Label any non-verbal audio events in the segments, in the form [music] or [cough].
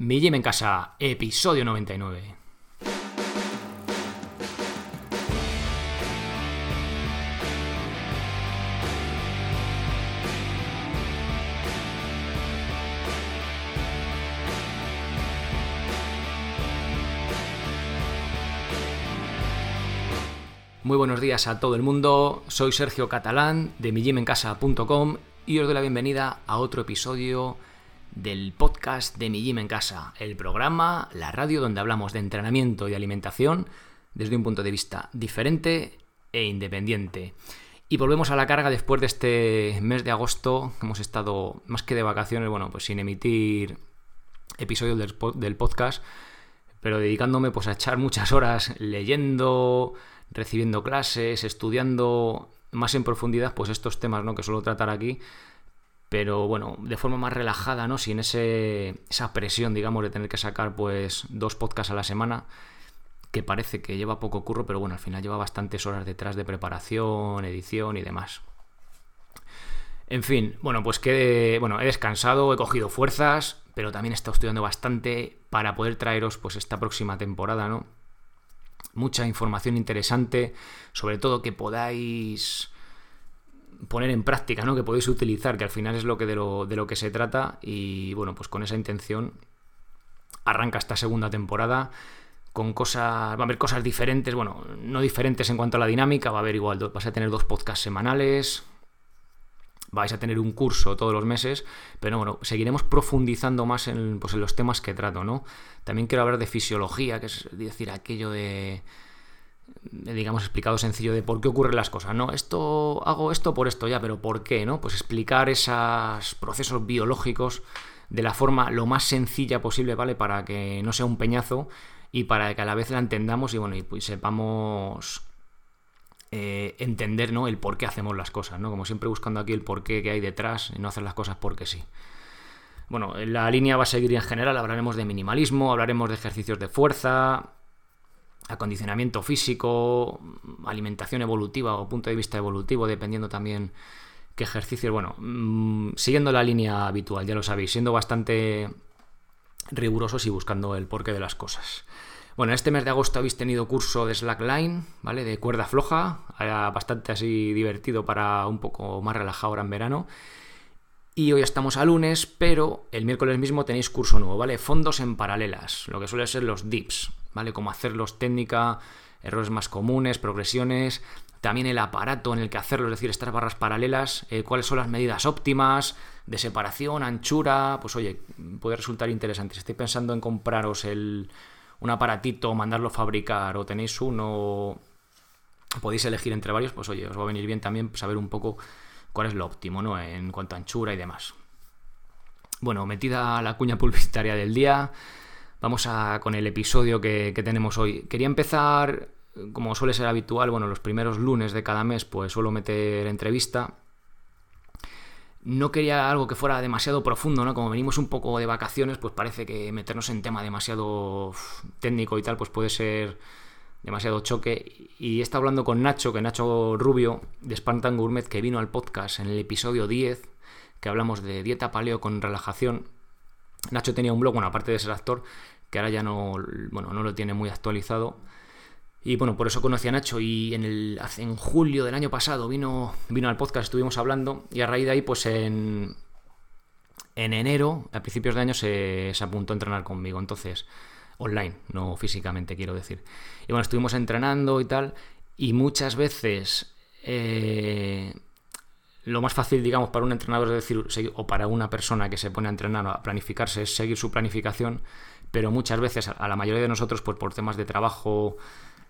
Mi Gym en Casa, episodio 99. Muy buenos días a todo el mundo, soy Sergio Catalán de mijimencasa.com y os doy la bienvenida a otro episodio del podcast de Mi Gym en Casa, el programa, la radio donde hablamos de entrenamiento y alimentación desde un punto de vista diferente e independiente. Y volvemos a la carga después de este mes de agosto, hemos estado más que de vacaciones, bueno, pues sin emitir episodios del, podcast, pero dedicándome pues a echar muchas horas leyendo, recibiendo clases, estudiando más en profundidad pues estos temas ¿no? que suelo tratar aquí pero bueno, de forma más relajada, ¿no? Sin ese, esa presión, digamos, de tener que sacar pues dos podcasts a la semana, que parece que lleva poco curro, pero bueno, al final lleva bastantes horas detrás de preparación, edición y demás. En fin, bueno, pues que bueno, he descansado, he cogido fuerzas, pero también he estado estudiando bastante para poder traeros pues esta próxima temporada, ¿no? Mucha información interesante, sobre todo que podáis poner en práctica, ¿no? Que podéis utilizar, que al final es lo que de lo, de lo que se trata. Y bueno, pues con esa intención arranca esta segunda temporada con cosas, va a haber cosas diferentes, bueno, no diferentes en cuanto a la dinámica, va a haber igual, vas a tener dos podcasts semanales, vais a tener un curso todos los meses, pero bueno, seguiremos profundizando más en, pues, en los temas que trato, ¿no? También quiero hablar de fisiología, que es decir, aquello de digamos, explicado sencillo de por qué ocurren las cosas, ¿no? Esto, hago esto por esto ya, pero ¿por qué, no? Pues explicar esos procesos biológicos de la forma lo más sencilla posible, ¿vale? Para que no sea un peñazo y para que a la vez la entendamos y, bueno, y pues sepamos eh, entender, ¿no? El por qué hacemos las cosas, ¿no? Como siempre buscando aquí el por qué que hay detrás y no hacer las cosas porque sí. Bueno, la línea va a seguir en general, hablaremos de minimalismo, hablaremos de ejercicios de fuerza, acondicionamiento físico, alimentación evolutiva o punto de vista evolutivo, dependiendo también qué ejercicios. Bueno, mm, siguiendo la línea habitual, ya lo sabéis, siendo bastante rigurosos y buscando el porqué de las cosas. Bueno, este mes de agosto habéis tenido curso de slackline, ¿vale? De cuerda floja, era bastante así divertido para un poco más relajado ahora en verano. Y hoy estamos a lunes, pero el miércoles mismo tenéis curso nuevo, ¿vale? Fondos en paralelas, lo que suele ser los dips, ¿vale? Cómo hacerlos técnica, errores más comunes, progresiones, también el aparato en el que hacerlo, es decir, estas barras paralelas, eh, cuáles son las medidas óptimas de separación, anchura, pues oye, puede resultar interesante. Si estáis pensando en compraros el, un aparatito, mandarlo a fabricar o tenéis uno, podéis elegir entre varios, pues oye, os va a venir bien también saber un poco cuál es lo óptimo, ¿no? En cuanto a anchura y demás. Bueno, metida la cuña publicitaria del día, Vamos a, con el episodio que, tenemos hoy. Quería empezar, como suele ser habitual, bueno, los primeros lunes de cada mes, pues suelo meter entrevista. No quería algo que fuera demasiado profundo, ¿no? Como venimos un poco de vacaciones, pues parece que meternos en tema demasiado técnico y tal, pues puede ser demasiado choque. Y he estado hablando con Nacho, que Nacho Rubio, de Spartan Gourmet, que vino al podcast en el episodio 10, que hablamos de dieta paleo con relajación Nacho tenía un blog, bueno, aparte de ser actor, que ahora ya no, bueno, no lo tiene muy actualizado. Y bueno, por eso conocí a Nacho y en, julio del año pasado vino, vino al podcast, estuvimos hablando y a raíz de ahí, pues en, en enero, a principios de año, se, apuntó a entrenar conmigo. Entonces, online, no físicamente, quiero decir. Y bueno, estuvimos entrenando y tal, y muchas veces eh, lo más fácil, digamos, para un entrenador es decir, o para una persona que se pone a entrenar o a planificarse es seguir su planificación, pero muchas veces a la mayoría de nosotros, pues por temas de trabajo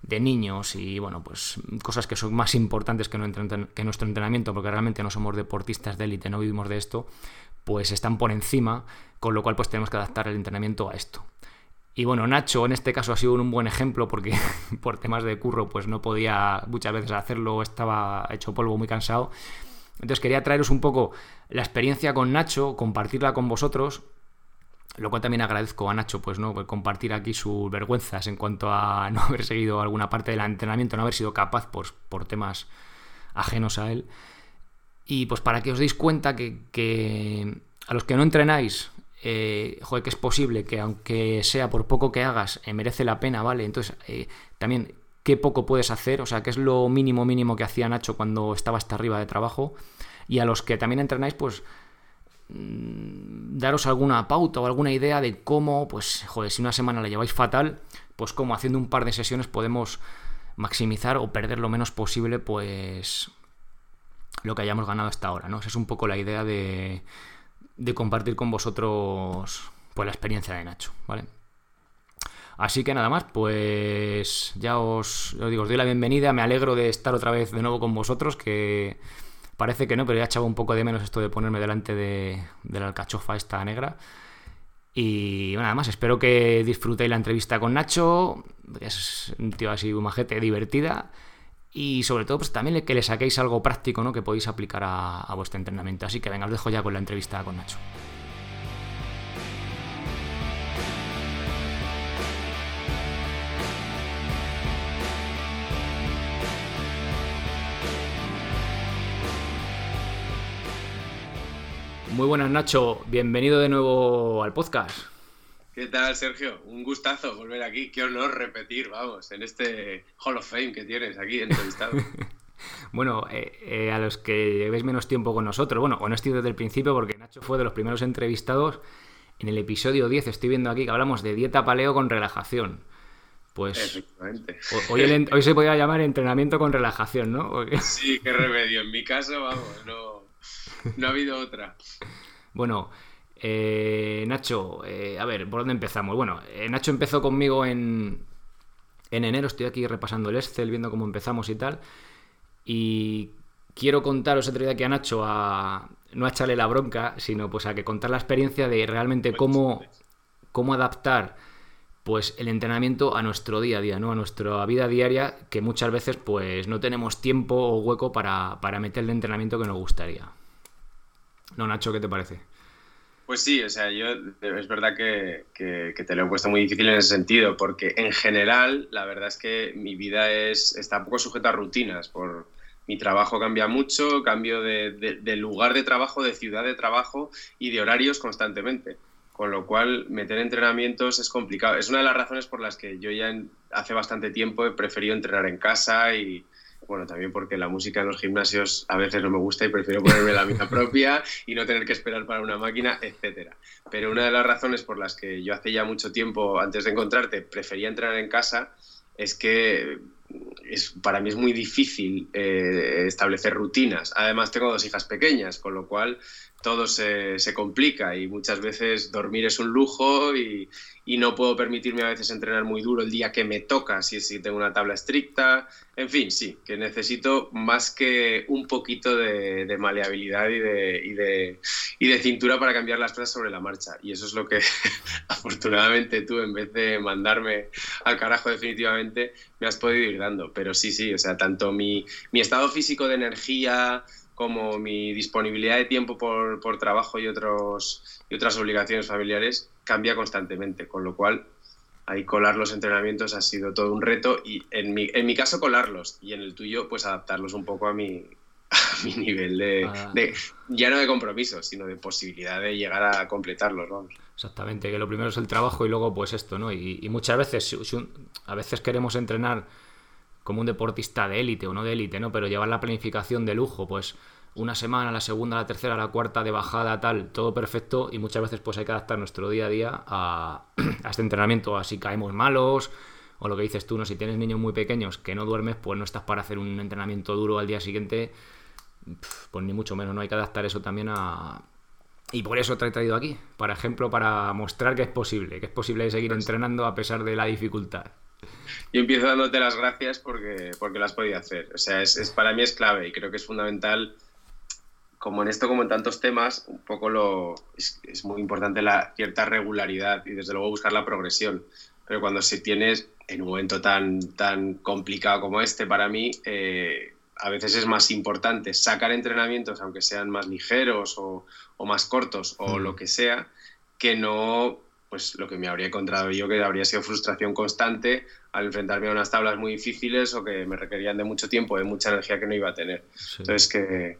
de niños y bueno, pues cosas que son más importantes que nuestro entrenamiento, porque realmente no somos deportistas de élite, no vivimos de esto, pues están por encima, con lo cual pues tenemos que adaptar el entrenamiento a esto. Y bueno, Nacho en este caso ha sido un buen ejemplo porque [laughs] por temas de curro pues no podía muchas veces hacerlo, estaba hecho polvo muy cansado entonces quería traeros un poco la experiencia con Nacho, compartirla con vosotros, lo cual también agradezco a Nacho, pues, ¿no? compartir aquí sus vergüenzas en cuanto a [laughs] no haber seguido alguna parte del entrenamiento, no haber sido capaz por, por temas ajenos a él. Y pues para que os deis cuenta que, a los que no entrenáis, eh, joder, que es posible que aunque sea por poco que hagas, eh, merece la pena, ¿vale? Entonces, eh, también, ¿qué poco puedes hacer? O sea, ¿qué es lo mínimo mínimo que hacía Nacho cuando estaba hasta arriba de trabajo? Y a los que también entrenáis, pues mm, daros alguna pauta o alguna idea de cómo, pues, joder, si una semana la lleváis fatal, pues cómo haciendo un par de sesiones podemos maximizar o perder lo menos posible, pues, lo que hayamos ganado hasta ahora, ¿no? Esa es un poco la idea de, de compartir con vosotros pues la experiencia de Nacho, ¿vale? Así que nada más, pues ya os, digo, os doy la bienvenida, me alegro de estar otra vez de nuevo con vosotros, que parece que no, pero ya echaba un poco de menos esto de ponerme delante de, la alcachofa esta negra. Y nada más, espero que disfrutéis la entrevista con Nacho, es un tío así, un majete, divertida y sobre todo pues también que le saquéis algo práctico ¿no? que podéis aplicar a, a vuestro entrenamiento. Así que venga, os dejo ya con la entrevista con Nacho. Muy buenas Nacho, bienvenido de nuevo al podcast. ¿Qué tal, Sergio? Un gustazo volver aquí. Qué honor repetir, vamos, en este Hall of Fame que tienes aquí entrevistado. [laughs] bueno, eh, eh, a los que llevéis menos tiempo con nosotros, bueno, o no estoy desde el principio porque Nacho fue de los primeros entrevistados en el episodio 10. Estoy viendo aquí que hablamos de dieta paleo con relajación. Pues hoy, hoy, se podría llamar entrenamiento con relajación, ¿no? Sí, qué remedio. En mi caso, vamos, no, no ha habido otra. Bueno, eh, Nacho, eh, a ver, ¿por dónde empezamos? Bueno, eh, Nacho empezó conmigo en, en enero, estoy aquí repasando el Excel, viendo cómo empezamos y tal. Y quiero contaros otro día que a Nacho a no a echarle la bronca, sino pues a que contar la experiencia de realmente cómo, cómo adaptar pues el entrenamiento a nuestro día a día, ¿no? A nuestra vida diaria, que muchas veces pues no tenemos tiempo o hueco para, para meterle entrenamiento que nos gustaría. No, Nacho, ¿qué te parece? Pues sí, o sea, yo es verdad que, te lo he puesto muy difícil en ese sentido, porque en general la verdad es que mi vida es, está poco sujeta a rutinas, por mi trabajo cambia mucho, cambio de, lugar de trabajo, de ciudad de trabajo y de horarios constantemente, con lo cual meter entrenamientos es complicado. Es una de las razones por las que yo ya hace bastante tiempo he preferido entrenar en casa y, bueno, también porque la música en los gimnasios a veces no me gusta y prefiero ponerme la mía [laughs] propia y no tener que esperar para una máquina, etcétera. Pero una de las razones por las que yo hace ya mucho tiempo, antes de encontrarte, prefería entrenar en casa es que es, para mí es muy difícil eh, establecer rutinas. Además, tengo dos hijas pequeñas, con lo cual todo se, se, complica y muchas veces dormir es un lujo y, y, no puedo permitirme a veces entrenar muy duro el día que me toca, si, si tengo una tabla estricta. En fin, sí, que necesito más que un poquito de, de maleabilidad y de, y de, y, de, cintura para cambiar las cosas sobre la marcha. Y eso es lo que [laughs] afortunadamente tú, en vez de mandarme al carajo definitivamente, me has podido ir dando. Pero sí, sí, o sea, tanto mi, mi estado físico de energía, como mi disponibilidad de tiempo por, por trabajo y, otros, y otras obligaciones familiares cambia constantemente, con lo cual ahí colar los entrenamientos ha sido todo un reto y en mi, en mi caso colarlos y en el tuyo pues adaptarlos un poco a mi, [laughs] a mi nivel de, ah. de, ya no de compromiso, sino de posibilidad de llegar a completarlos, vamos. Exactamente, que lo primero es el trabajo y luego pues esto, ¿no? Y, y muchas veces, a veces queremos entrenar como un deportista de élite o no de élite, ¿no? Pero llevar la planificación de lujo, pues una semana, la segunda, la tercera, la cuarta de bajada, tal, todo perfecto y muchas veces pues hay que adaptar nuestro día a día a, [clears throat] este entrenamiento, así caemos malos o lo que dices tú, ¿no? Si tienes niños muy pequeños que no duermes, pues no estás para hacer un entrenamiento duro al día siguiente, pues ni mucho menos, ¿no? Hay que adaptar eso también a... Y por eso te he traído aquí, para ejemplo, para mostrar que es posible, que es posible seguir pues entrenando a pesar de la dificultad. Yo empiezo dándote las gracias porque, porque lo has podido hacer. O sea, es, para mí es clave y creo que es fundamental, como en esto como en tantos temas, un poco lo es, muy importante la cierta regularidad y desde luego buscar la progresión. Pero cuando se tienes en un momento tan, tan complicado como este para mí, eh, a veces es más importante sacar entrenamientos, aunque sean más ligeros o, o más cortos o mm. lo que sea, que no pues lo que me habría encontrado yo, que habría sido frustración constante al enfrentarme a unas tablas muy difíciles o que me requerían de mucho tiempo, de mucha energía que no iba a tener. Entonces, que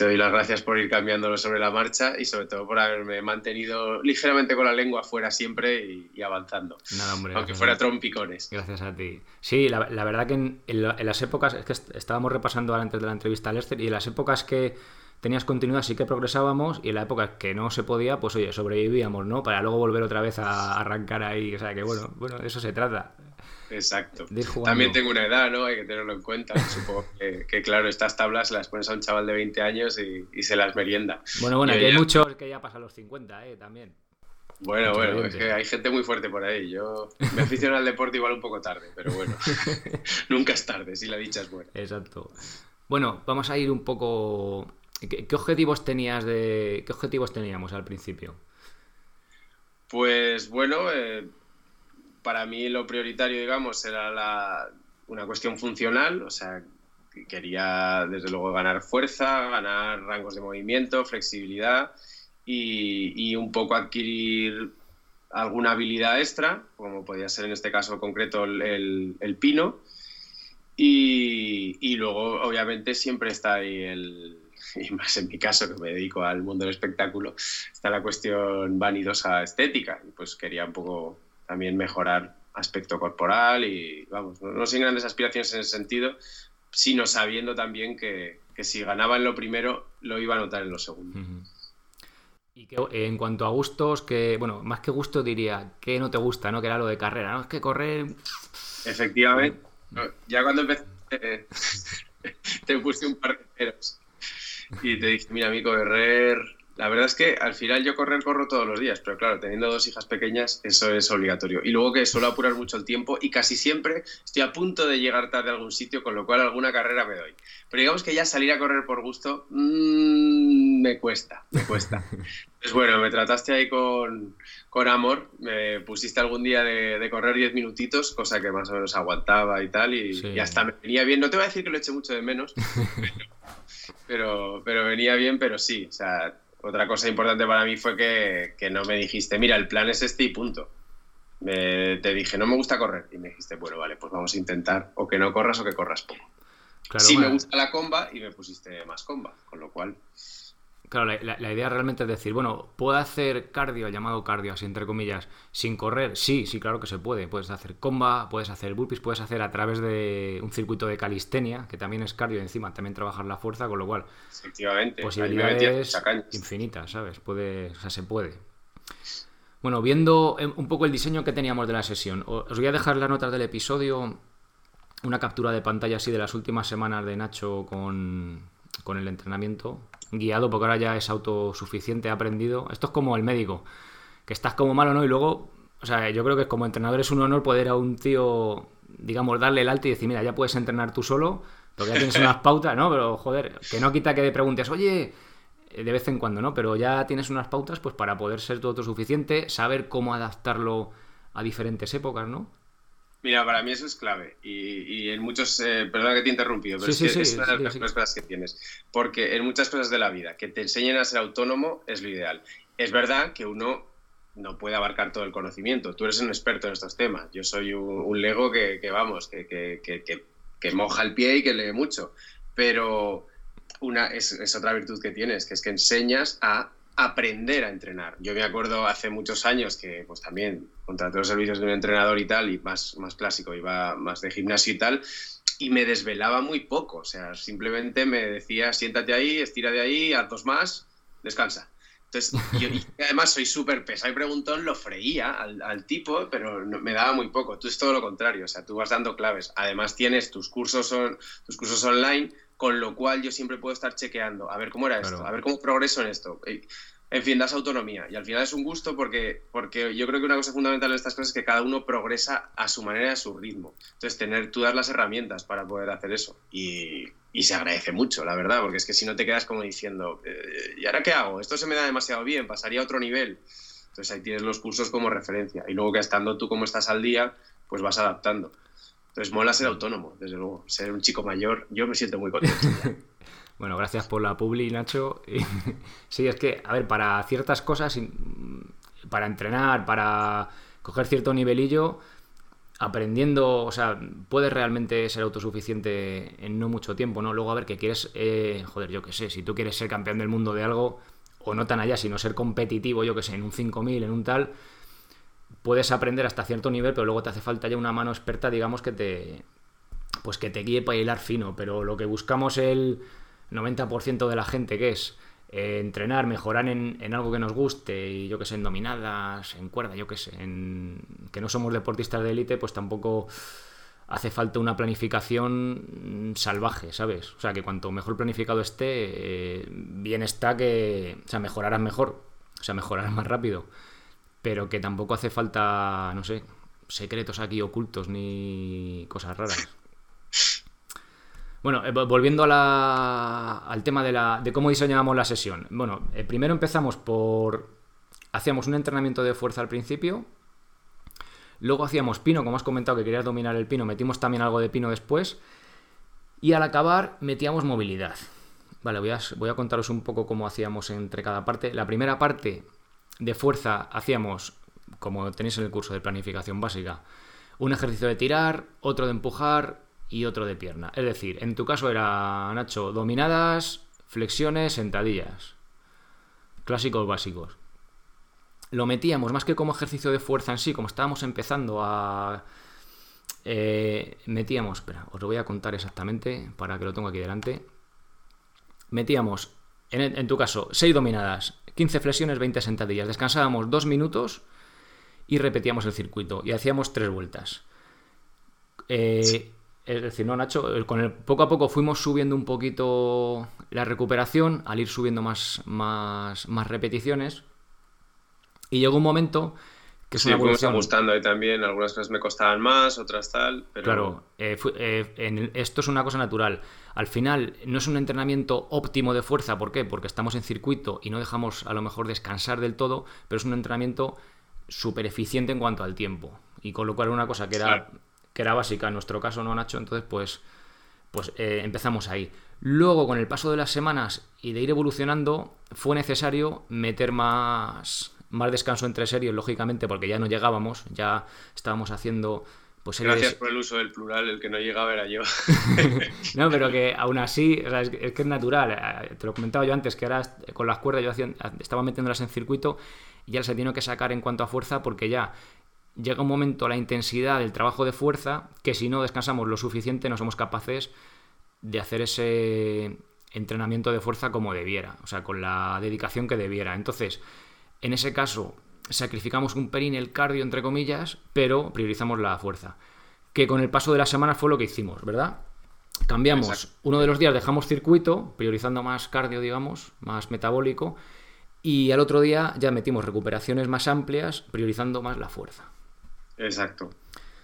te doy las gracias por ir cambiándolo sobre la marcha y sobre todo por haberme mantenido ligeramente con la lengua fuera siempre y, avanzando. Nada, hombre, aunque fuera trompicones. Gracias a ti. Sí, la, verdad que en, las épocas, es que estábamos repasando antes de la entrevista a Lester y en las épocas que tenías continuidad sí que progresábamos y en la época que no se podía, pues oye, sobrevivíamos, ¿no? Para luego volver otra vez a arrancar ahí. O sea que bueno, bueno, de eso se trata. Exacto. También tengo una edad, ¿no? Hay que tenerlo en cuenta. Supongo que, claro, estas tablas las pones a un chaval de 20 años y, se las merienda. Bueno, bueno, hay muchos que ya pasan los 50, ¿eh? También. Bueno, bueno, es que hay gente muy fuerte por ahí. Yo me aficiono al deporte igual un poco tarde, pero bueno, [laughs] nunca es tarde si la dicha es buena. Exacto. Bueno, vamos a ir un poco. ¿Qué, objetivos tenías de. ¿Qué objetivos teníamos al principio? Pues bueno, eh, para mí lo prioritario, digamos, era una cuestión funcional, o sea, quería desde luego ganar fuerza, ganar rangos de movimiento, flexibilidad y, un poco adquirir alguna habilidad extra, como podía ser en este caso concreto el, pino. Y, luego, obviamente, siempre está ahí el, [laughs] y más en mi caso que me dedico al mundo del espectáculo, está la cuestión vanidosa estética. Y pues quería un poco también mejorar aspecto corporal y, vamos, no, sin grandes aspiraciones en ese sentido, sino sabiendo también que, si ganaba en lo primero, lo iba a notar en lo segundo. Y que en cuanto a gustos, que, bueno, más que gusto diría, que no te gusta, ¿no? Que era lo de carrera, ¿no? Es que correr... Efectivamente. Ya cuando empecé [laughs] te puse un par de ceros y te dije, mira, mi correr la verdad es que al final yo correr corro todos los días, pero claro, teniendo dos hijas pequeñas, eso es obligatorio. Y luego que suelo apurar mucho el tiempo y casi siempre estoy a punto de llegar tarde a algún sitio, con lo cual alguna carrera me doy. Pero digamos que ya salir a correr por gusto mmm, me cuesta, me cuesta. [laughs] Pues bueno, me trataste ahí con, con amor, me pusiste algún día de, correr 10 minutitos, cosa que más o menos aguantaba y tal, y, y, hasta me venía bien. No te voy a decir que lo eché mucho de menos, pero, [laughs] pero venía bien, pero sí, o sea otra cosa importante para mí fue que, no me dijiste, mira, el plan es este y punto. te dije, no me gusta correr. Y me dijiste, bueno, vale, pues vamos a intentar o que no corras o que corras poco. sí me gusta la comba y me pusiste más comba, con lo cual... Claro, la, idea realmente es decir, bueno, ¿puedo hacer cardio, llamado cardio, así entre comillas, sin correr? Sí, sí, claro que se puede. Puedes hacer comba, puedes hacer burpees, puedes hacer a través de un circuito de calistenia, que también es cardio encima también trabajar la fuerza, con lo cual... Efectivamente. Posibilidades infinitas, ¿sabes? Puede, o sea, se puede. Bueno, viendo un poco el diseño que teníamos de la sesión, os voy a dejar las notas del episodio, una captura de pantalla así de las últimas semanas de Nacho con, con el entrenamiento guiado, porque ahora ya es autosuficiente, ha aprendido. Esto es como el médico, que estás como malo, ¿no? Y luego, o sea, yo creo que como entrenador es un honor poder a un tío, digamos, darle el alto y decir, mira, ya puedes entrenar tú solo, porque ya tienes unas [laughs] pautas, ¿no? Pero, joder, que no quita que te preguntes, oye, eh, de vez en cuando, ¿no? Pero ya tienes unas pautas, pues para poder ser tú autosuficiente, saber cómo adaptarlo a diferentes épocas, ¿no? Mira, para mí eso es clave. Y, en muchos. Eh, perdona que te he interrumpido, pero es que es una de las cosas que tienes. Porque en muchas cosas de la vida, que te enseñen a ser autónomo es lo ideal. Es verdad que uno no puede abarcar todo el conocimiento. Tú eres un experto en estos temas. Yo soy un, lego que, vamos, que, que, moja el pie y que lee mucho. Pero una, es, es otra virtud que tienes, que es que enseñas a aprender a entrenar. Yo me acuerdo hace muchos años que pues también contraté los servicios de un entrenador y tal, y más, más clásico, iba más de gimnasio y tal, y me desvelaba muy poco, o sea, simplemente me decía, siéntate ahí, estira de ahí, haz dos más, descansa. Entonces, yo [laughs] además soy súper pesado y preguntón, lo freía al, tipo, pero me daba muy poco. Tú es todo lo contrario, o sea, tú vas dando claves. Además tienes tus cursos, tus cursos online, con lo cual yo siempre puedo estar chequeando, a ver cómo era esto, a ver cómo progreso en esto. En fin, das autonomía y al final es un gusto porque, porque yo creo que una cosa fundamental de estas cosas es que cada uno progresa a su manera y a su ritmo. Entonces, tener tú dar las herramientas para poder hacer eso y, se agradece mucho, la verdad, porque es que si no te quedas como diciendo, eh, ¿y ahora qué hago? Esto se me da demasiado bien, pasaría a otro nivel. Entonces ahí tienes los cursos como referencia y luego que estando tú como estás al día, pues vas adaptando. Entonces mola ser autónomo, desde luego. Ser un chico mayor, yo me siento muy contento. [laughs] bueno, gracias por la publi, Nacho. [laughs] sí, es que, a ver, para ciertas cosas, para entrenar, para coger cierto nivelillo, aprendiendo, o sea, puedes realmente ser autosuficiente en no mucho tiempo, ¿no? Luego a ver que quieres, eh, joder, yo qué sé, si tú quieres ser campeón del mundo de algo, o no tan allá, sino ser competitivo, yo qué sé, en un 5000, en un tal, puedes aprender hasta cierto nivel, pero luego te hace falta ya una mano experta, digamos, que te, pues que te guíe para hilar fino, pero lo que buscamos el 90% de la gente, que es eh, entrenar, mejorar en, algo que nos guste, y yo que sé, en dominadas, en cuerda, yo que sé, en que no somos deportistas de élite, pues tampoco hace falta una planificación salvaje, ¿sabes? O sea, que cuanto mejor planificado esté, eh, bien está que, o sea, mejorarás mejor, o sea, mejorarás más rápido, pero que tampoco hace falta, no sé, secretos aquí ocultos ni cosas raras. Bueno, eh, volviendo al tema de, cómo diseñábamos la sesión. Bueno, eh, primero empezamos por... Hacíamos un entrenamiento de fuerza al principio. Luego hacíamos pino, como has comentado que querías dominar el pino, metimos también algo de pino después. Y al acabar metíamos movilidad. Vale, voy a contaros un poco cómo hacíamos entre cada parte. La primera parte de fuerza hacíamos, como tenéis en el curso de planificación básica, un ejercicio de tirar, otro de empujar, y otro de pierna. Es decir, en tu caso era, Nacho, dominadas, flexiones, sentadillas. Clásicos básicos. Lo metíamos más que como ejercicio de fuerza en sí, como estábamos empezando a... Eh, metíamos, espera, os lo voy a contar exactamente para que lo tenga aquí delante. Metíamos, en, en tu caso, 6 dominadas, 15 flexiones, 20 sentadillas. Descansábamos 2 minutos y repetíamos el circuito y hacíamos 3 vueltas. Eh, es decir, no, Nacho, con el, poco a poco fuimos subiendo un poquito la recuperación al ir subiendo más, más, más repeticiones. Y llegó un momento que es sí, fuimos ajustando ahí también. Algunas cosas me costaban más, otras tal. Pero... Claro, eh, eh, esto es una cosa natural. Al final, no es un entrenamiento óptimo de fuerza. ¿Por qué? Porque estamos en circuito y no dejamos a lo mejor descansar del todo, pero es un entrenamiento súper eficiente en cuanto al tiempo. Y con lo cual, una cosa que era que era básica, en nuestro caso no, Nacho, entonces pues, pues eh, empezamos ahí. Luego, con el paso de las semanas y de ir evolucionando, fue necesario meter más, más descanso entre series, lógicamente, porque ya no llegábamos, ya estábamos haciendo... Pues Gracias por el uso del plural, el que no llegaba era yo. [laughs] no, pero que aún así, es, que es natural. Eh, te lo comentaba yo antes, que ahora con las cuerdas yo estaba metiéndolas en circuito y ya se tiene que sacar en cuanto a fuerza porque ya llega un momento la intensidad del trabajo de fuerza que si no descansamos lo suficiente no somos capaces de hacer ese entrenamiento de fuerza como debiera, o sea, con la dedicación que debiera. Entonces, en ese caso, sacrificamos un pelín el cardio, entre comillas, pero priorizamos la fuerza. Que con el paso de las semanas fue lo que hicimos, ¿verdad? Cambiamos. Uno de los días dejamos circuito, priorizando más cardio, digamos, más metabólico, y al otro día ya metimos recuperaciones más amplias, priorizando más la fuerza. Exacto.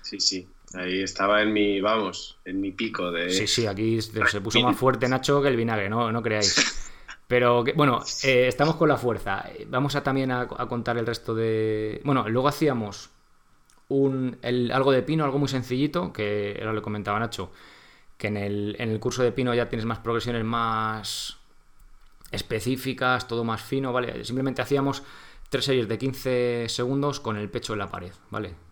Sí, sí. Ahí estaba en mi, vamos, en mi pico de... Sí, sí, aquí se puso más fuerte Nacho que el vinagre, no, no creáis. Pero bueno, eh, estamos con la fuerza. Vamos a también a, contar el resto de... Bueno, luego hacíamos un, algo de pino, algo muy sencillito, que ahora le comentaba Nacho, que en el, en el curso de pino ya tienes más progresiones más específicas, todo más fino, ¿vale? Simplemente hacíamos tres series de 15 segundos con el pecho en la pared, ¿vale?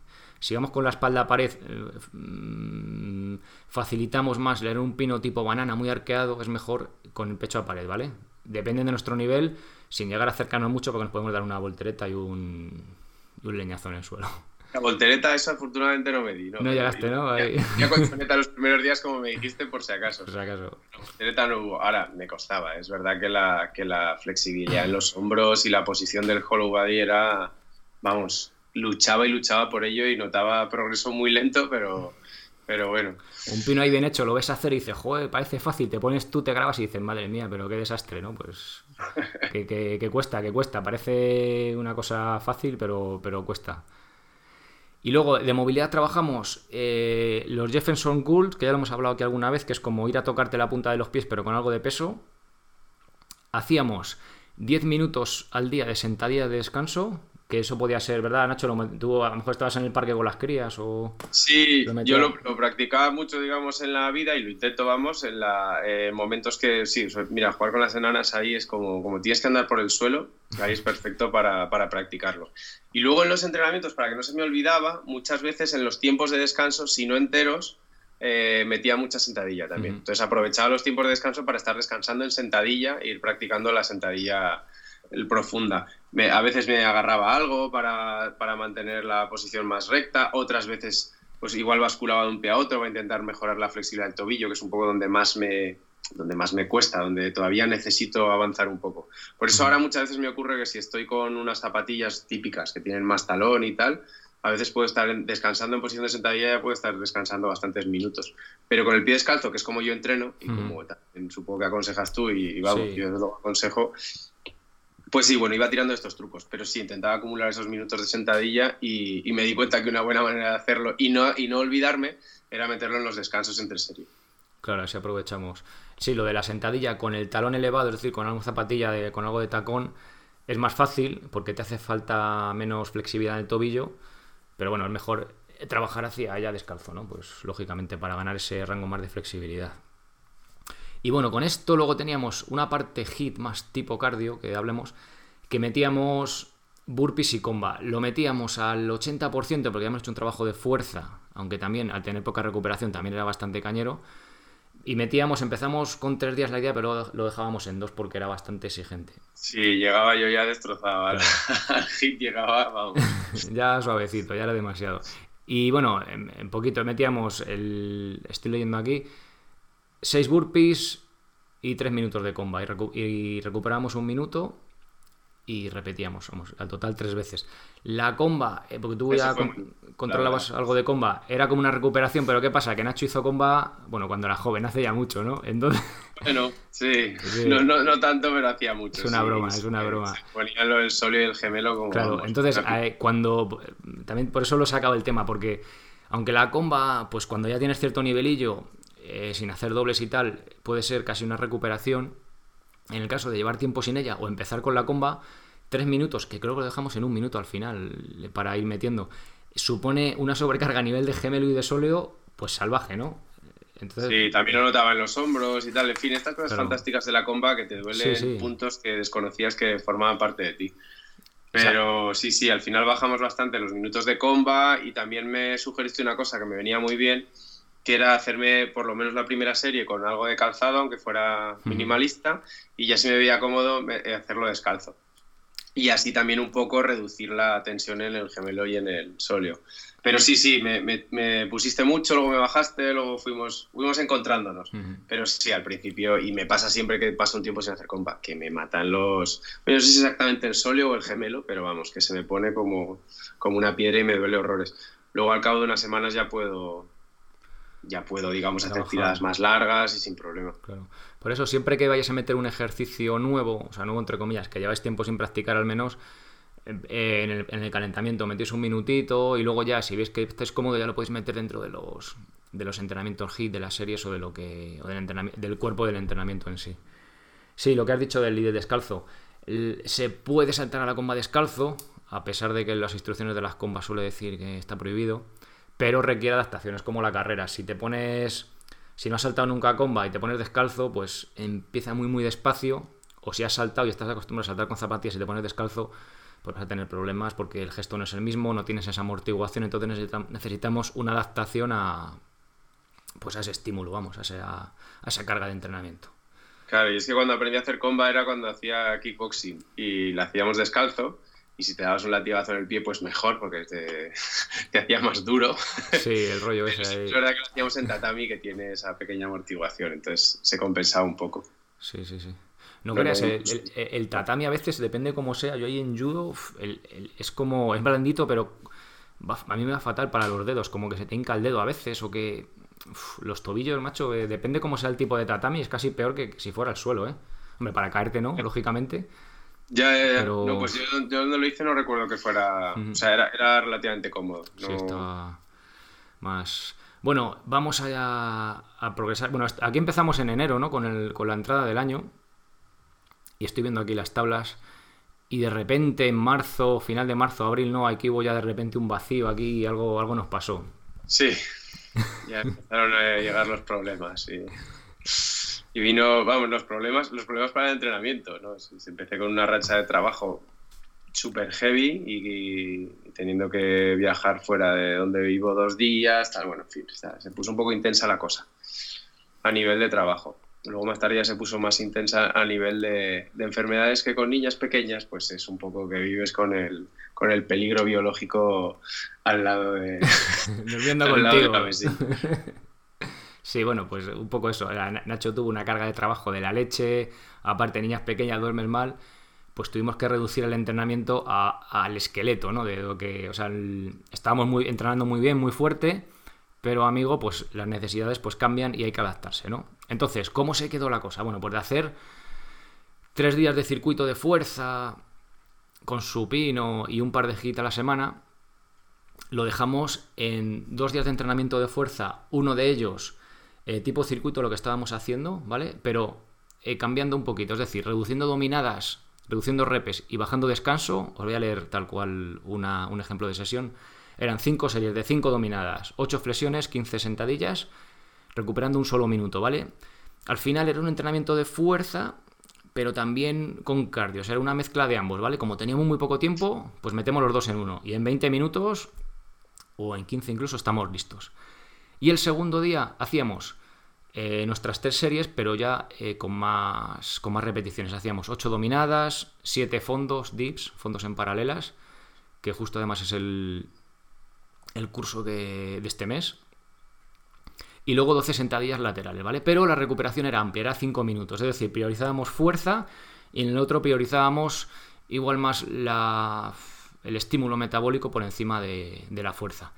Si vamos con la espalda a pared, eh, mm, facilitamos más leer un pino tipo banana muy arqueado, es mejor con el pecho a pared, ¿vale? Depende de nuestro nivel, sin llegar a acercarnos mucho, porque nos podemos dar una voltereta y un, leñazo en el suelo. La voltereta esa afortunadamente no me di, ¿no? No llegaste, ¿no? Ya, con voltereta los primeros días como me dijiste por si acaso. Por si acaso. La voltereta no hubo. Ahora, me costaba. Es verdad que la, que la flexibilidad en los hombros y la posición del hollow body era, vamos, luchaba y luchaba por ello y notaba progreso muy lento, pero, pero bueno. Un pino ahí bien hecho, lo ves hacer y dices, joder, parece fácil, te pones tú, te grabas y dices, madre mía, pero qué desastre, ¿no? Pues [laughs] que, cuesta, que cuesta, parece una cosa fácil, pero, pero cuesta. Y luego de movilidad trabajamos eh, los Jefferson Gould, que ya lo hemos hablado aquí alguna vez, que es como ir a tocarte la punta de los pies pero con algo de peso. Hacíamos 10 minutos al día de sentadilla de descanso, que eso podía ser, ¿verdad, Nacho? Lo, tú a lo mejor estabas en el parque con las crías o... Sí, yo lo, practicaba mucho, digamos, en la vida y lo intento, vamos, en la, eh, momentos que, sí, mira, jugar con las enanas ahí es como, como tienes que andar por el suelo, ahí es perfecto para, para practicarlo. Y luego en los entrenamientos, para que no se me olvidaba, muchas veces en los tiempos de descanso, si no enteros, eh, metía mucha sentadilla también. Entonces aprovechaba los tiempos de descanso para estar descansando en sentadilla e ir practicando la sentadilla profunda. a veces me agarraba algo para, para, mantener la posición más recta, otras veces pues igual basculaba de un pie a otro para intentar mejorar la flexibilidad del tobillo, que es un poco donde más me, donde más me cuesta, donde todavía necesito avanzar un poco. Por eso ahora muchas veces me ocurre que si estoy con unas zapatillas típicas que tienen más talón y tal, a veces puedo estar descansando en posición de sentadilla y puedo estar descansando bastantes minutos. Pero con el pie descalzo, que es como yo entreno, y como supongo que aconsejas tú, y, vamos, yo lo aconsejo, pues sí, bueno, iba tirando estos trucos, pero sí, intentaba acumular esos minutos de sentadilla y, me di cuenta que una buena manera de hacerlo y no, y no olvidarme era meterlo en los descansos entre serie. Claro, así aprovechamos. Sí, lo de la sentadilla con el talón elevado, es decir, con algo zapatilla, de, con algo de tacón, es más fácil porque te hace falta menos flexibilidad en el tobillo pero bueno, es mejor trabajar hacia allá descalzo, ¿no? Pues lógicamente para ganar ese rango más de flexibilidad. Y bueno, con esto luego teníamos una parte hit más tipo cardio, que hablemos, que metíamos burpees y comba. Lo metíamos al 80% porque habíamos hecho un trabajo de fuerza, aunque también al tener poca recuperación también era bastante cañero. Y metíamos, empezamos con tres días la idea, pero lo dejábamos en dos porque era bastante exigente. Sí, llegaba yo ya destrozado. Al [laughs] hit llegaba, vamos. [laughs] ya suavecito, ya era demasiado. Y bueno, en, poquito metíamos el. Estoy leyendo aquí. Seis burpees y tres minutos de comba. Y, y recuperamos un minuto y repetíamos, vamos, al total tres veces. La comba, eh, porque tú ya controlabas algo de comba, era como una recuperación, pero ¿qué pasa? Que Nacho hizo comba, bueno, cuando era joven, hace ya mucho, ¿no? Entonces... [laughs] Bueno, sí, No, no, tanto, pero hacía mucho. Es una broma, es una broma. Ponían lo del solio y el gemelo como... Claro, entonces eh, cuando... También por eso lo he sacado el tema, porque aunque la comba, pues cuando ya tienes cierto nivelillo, eh, sin hacer dobles y tal, puede ser casi una recuperación en el caso de llevar tiempo sin ella o empezar con la comba, tres minutos, que creo que lo dejamos en un minuto al final para ir metiendo, supone una sobrecarga a nivel de gemelo y de sóleo, pues salvaje, ¿no? Entonces... Sí, también lo notaba en los hombros y tal. En fin, estas cosas fantásticas de la comba que te duelen puntos que desconocías que formaban parte de ti. Pero sí, sí, al final bajamos bastante los minutos de comba y también me sugeriste una cosa que me venía muy bien, que era hacerme por lo menos la primera serie con algo de calzado, aunque fuera minimalista, y ya si me veía cómodo eh, hacerlo descalzo. Y así también un poco reducir la tensión en el gemelo y en el sóleo. Pero sí, sí, me, pusiste mucho, luego me bajaste, luego fuimos, fuimos encontrándonos. Pero sí, al principio, y me pasa siempre que paso un tiempo sin hacer compa, que me matan los... no sé si exactamente el sóleo o el gemelo, pero vamos, que se me pone como, como una piedra y me duele horrores. Luego al cabo de unas semanas ya puedo, ya puedo, digamos, hacer tiradas más largas y sin problema. Claro. Por eso, siempre que vayas a meter un ejercicio nuevo, o sea, nuevo entre comillas, que lleváis tiempo sin practicar al menos, eh, en, el, calentamiento metéis un minutito y luego ya, si veis que estáis cómodo, ya lo podéis meter dentro de los, de los entrenamientos HIT, de las series o, de lo que, o del, del cuerpo del entrenamiento en sí. Sí, lo que has dicho del líder descalzo. Se puede saltar a la comba descalzo, a pesar de que las instrucciones de las combas suele decir que está prohibido pero requiere adaptaciones como la carrera. Si te pones, si no has saltado nunca a comba y te pones descalzo, pues empieza muy muy despacio, o si has saltado y estás acostumbrado a saltar con zapatillas y te pones descalzo, pues vas a tener problemas porque el gesto no es el mismo, no tienes esa amortiguación, entonces necesitamos una adaptación a, pues a ese estímulo, vamos, a esa, a esa carga de entrenamiento. Claro, y es que cuando aprendí a hacer comba era cuando hacía kickboxing y la hacíamos descalzo y si te dabas un latigazo en el pie, pues mejor, porque te, [laughs] te hacía más duro. Sí, el rollo ese ahí. Es verdad que lo hacíamos en tatami, que tiene esa pequeña amortiguación, entonces se compensaba un poco. Sí, sí, sí. No creas, el, tatami a veces depende cómo sea. Yo ahí en judo es como, es blandito, pero a mí me va fatal para los dedos, como que se te hinca el dedo a veces, o que los tobillos, macho, eh, depende cómo sea el tipo de tatami, es casi peor que si fuera el suelo, ¿eh? Hombre, para caerte, ¿no? Lógicamente. Ya, ya, ya. No, pues yo, yo, donde lo hice no recuerdo que fuera. O sea, era, era relativamente cómodo. Sí, estaba más. Bueno, vamos a, a, progresar. Bueno, aquí empezamos en enero, ¿no? Con, el, con la entrada del año. Y estoy viendo aquí las tablas. y de repente en marzo, final de marzo, abril, no, aquí hubo ya de repente un vacío, aquí algo, algo nos pasó. Sí, [laughs] ya empezaron a llegar los problemas y, y, vino, vamos, los problemas, los problemas para el entrenamiento, ¿no? Se empecé con una racha de trabajo súper heavy y, teniendo que viajar fuera de donde vivo dos días, tal, bueno, en fin, se puso un poco intensa la cosa a nivel de trabajo. Luego más tarde ya se puso más intensa a nivel de, enfermedades que con niñas pequeñas, pues es un poco que vives con el, con el peligro biológico al lado de... [laughs] Durmiendo contigo. [laughs] sí, bueno, pues un poco eso. Nacho tuvo una carga de trabajo de la leche, aparte niñas pequeñas duermes mal, pues tuvimos que reducir el entrenamiento al esqueleto, ¿no? De lo que, o sea, estábamos muy, entrenando muy bien, muy fuerte, pero amigo, pues las necesidades pues cambian y hay que adaptarse, ¿no? Entonces, ¿cómo se quedó la cosa? Bueno, pues de hacer tres días de circuito de fuerza con supino y un par de hits a la semana, lo dejamos en dos días de entrenamiento de fuerza, uno de ellos eh, tipo circuito, lo que estábamos haciendo, ¿vale? Pero eh, cambiando un poquito, es decir, reduciendo dominadas, reduciendo repes y bajando descanso, os voy a leer tal cual un ejemplo de sesión, eran cinco series de cinco dominadas, ocho flexiones, 15 sentadillas, recuperando un solo minuto, ¿vale? Al final era un entrenamiento de fuerza, pero también con cardio, o sea, era una mezcla de ambos, ¿vale? Como teníamos muy poco tiempo, pues metemos los dos en uno y en 20 minutos o en 15 incluso estamos listos. Y el segundo día hacíamos eh, nuestras tres series, pero ya eh, con, más, con más repeticiones. Hacíamos ocho dominadas, siete fondos, dips, fondos en paralelas, que justo además es el, el curso de, este mes y luego 12 sentadillas laterales, ¿vale? Pero la recuperación era amplia, era 5 minutos, es decir, priorizábamos fuerza y en el otro priorizábamos igual más la, el estímulo metabólico por encima de, la fuerza.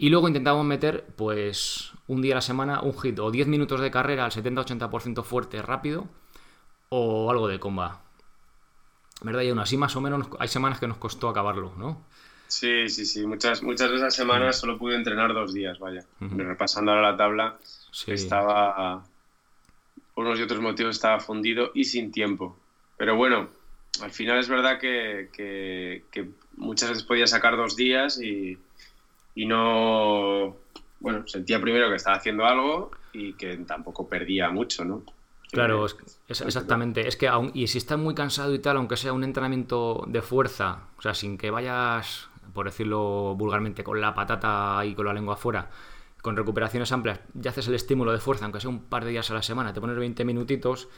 Y luego intentábamos meter, pues, un día a la semana, un hit o 10 minutos de carrera al 70-80% fuerte, rápido, o algo de comba. ¿Verdad? Y aún así, más o menos, hay semanas que nos costó acabarlo, ¿no? Sí, sí, sí. Muchas, muchas de esas semanas solo pude entrenar dos días, vaya. Repasando ahora la tabla, estaba, por unos y otros motivos, estaba fundido y sin tiempo. Pero bueno, al final es verdad que, muchas veces podía sacar dos días y, y no. Bueno, sentía primero que estaba haciendo algo y que tampoco perdía mucho, ¿no? Claro, es, exactamente. Es que aún, y si estás muy cansado y tal, aunque sea un entrenamiento de fuerza, o sea, sin que vayas por decirlo vulgarmente, con la patata y con la lengua afuera, con recuperaciones amplias, ya haces el estímulo de fuerza, aunque sea un par de días a la semana, te pones 20 minutitos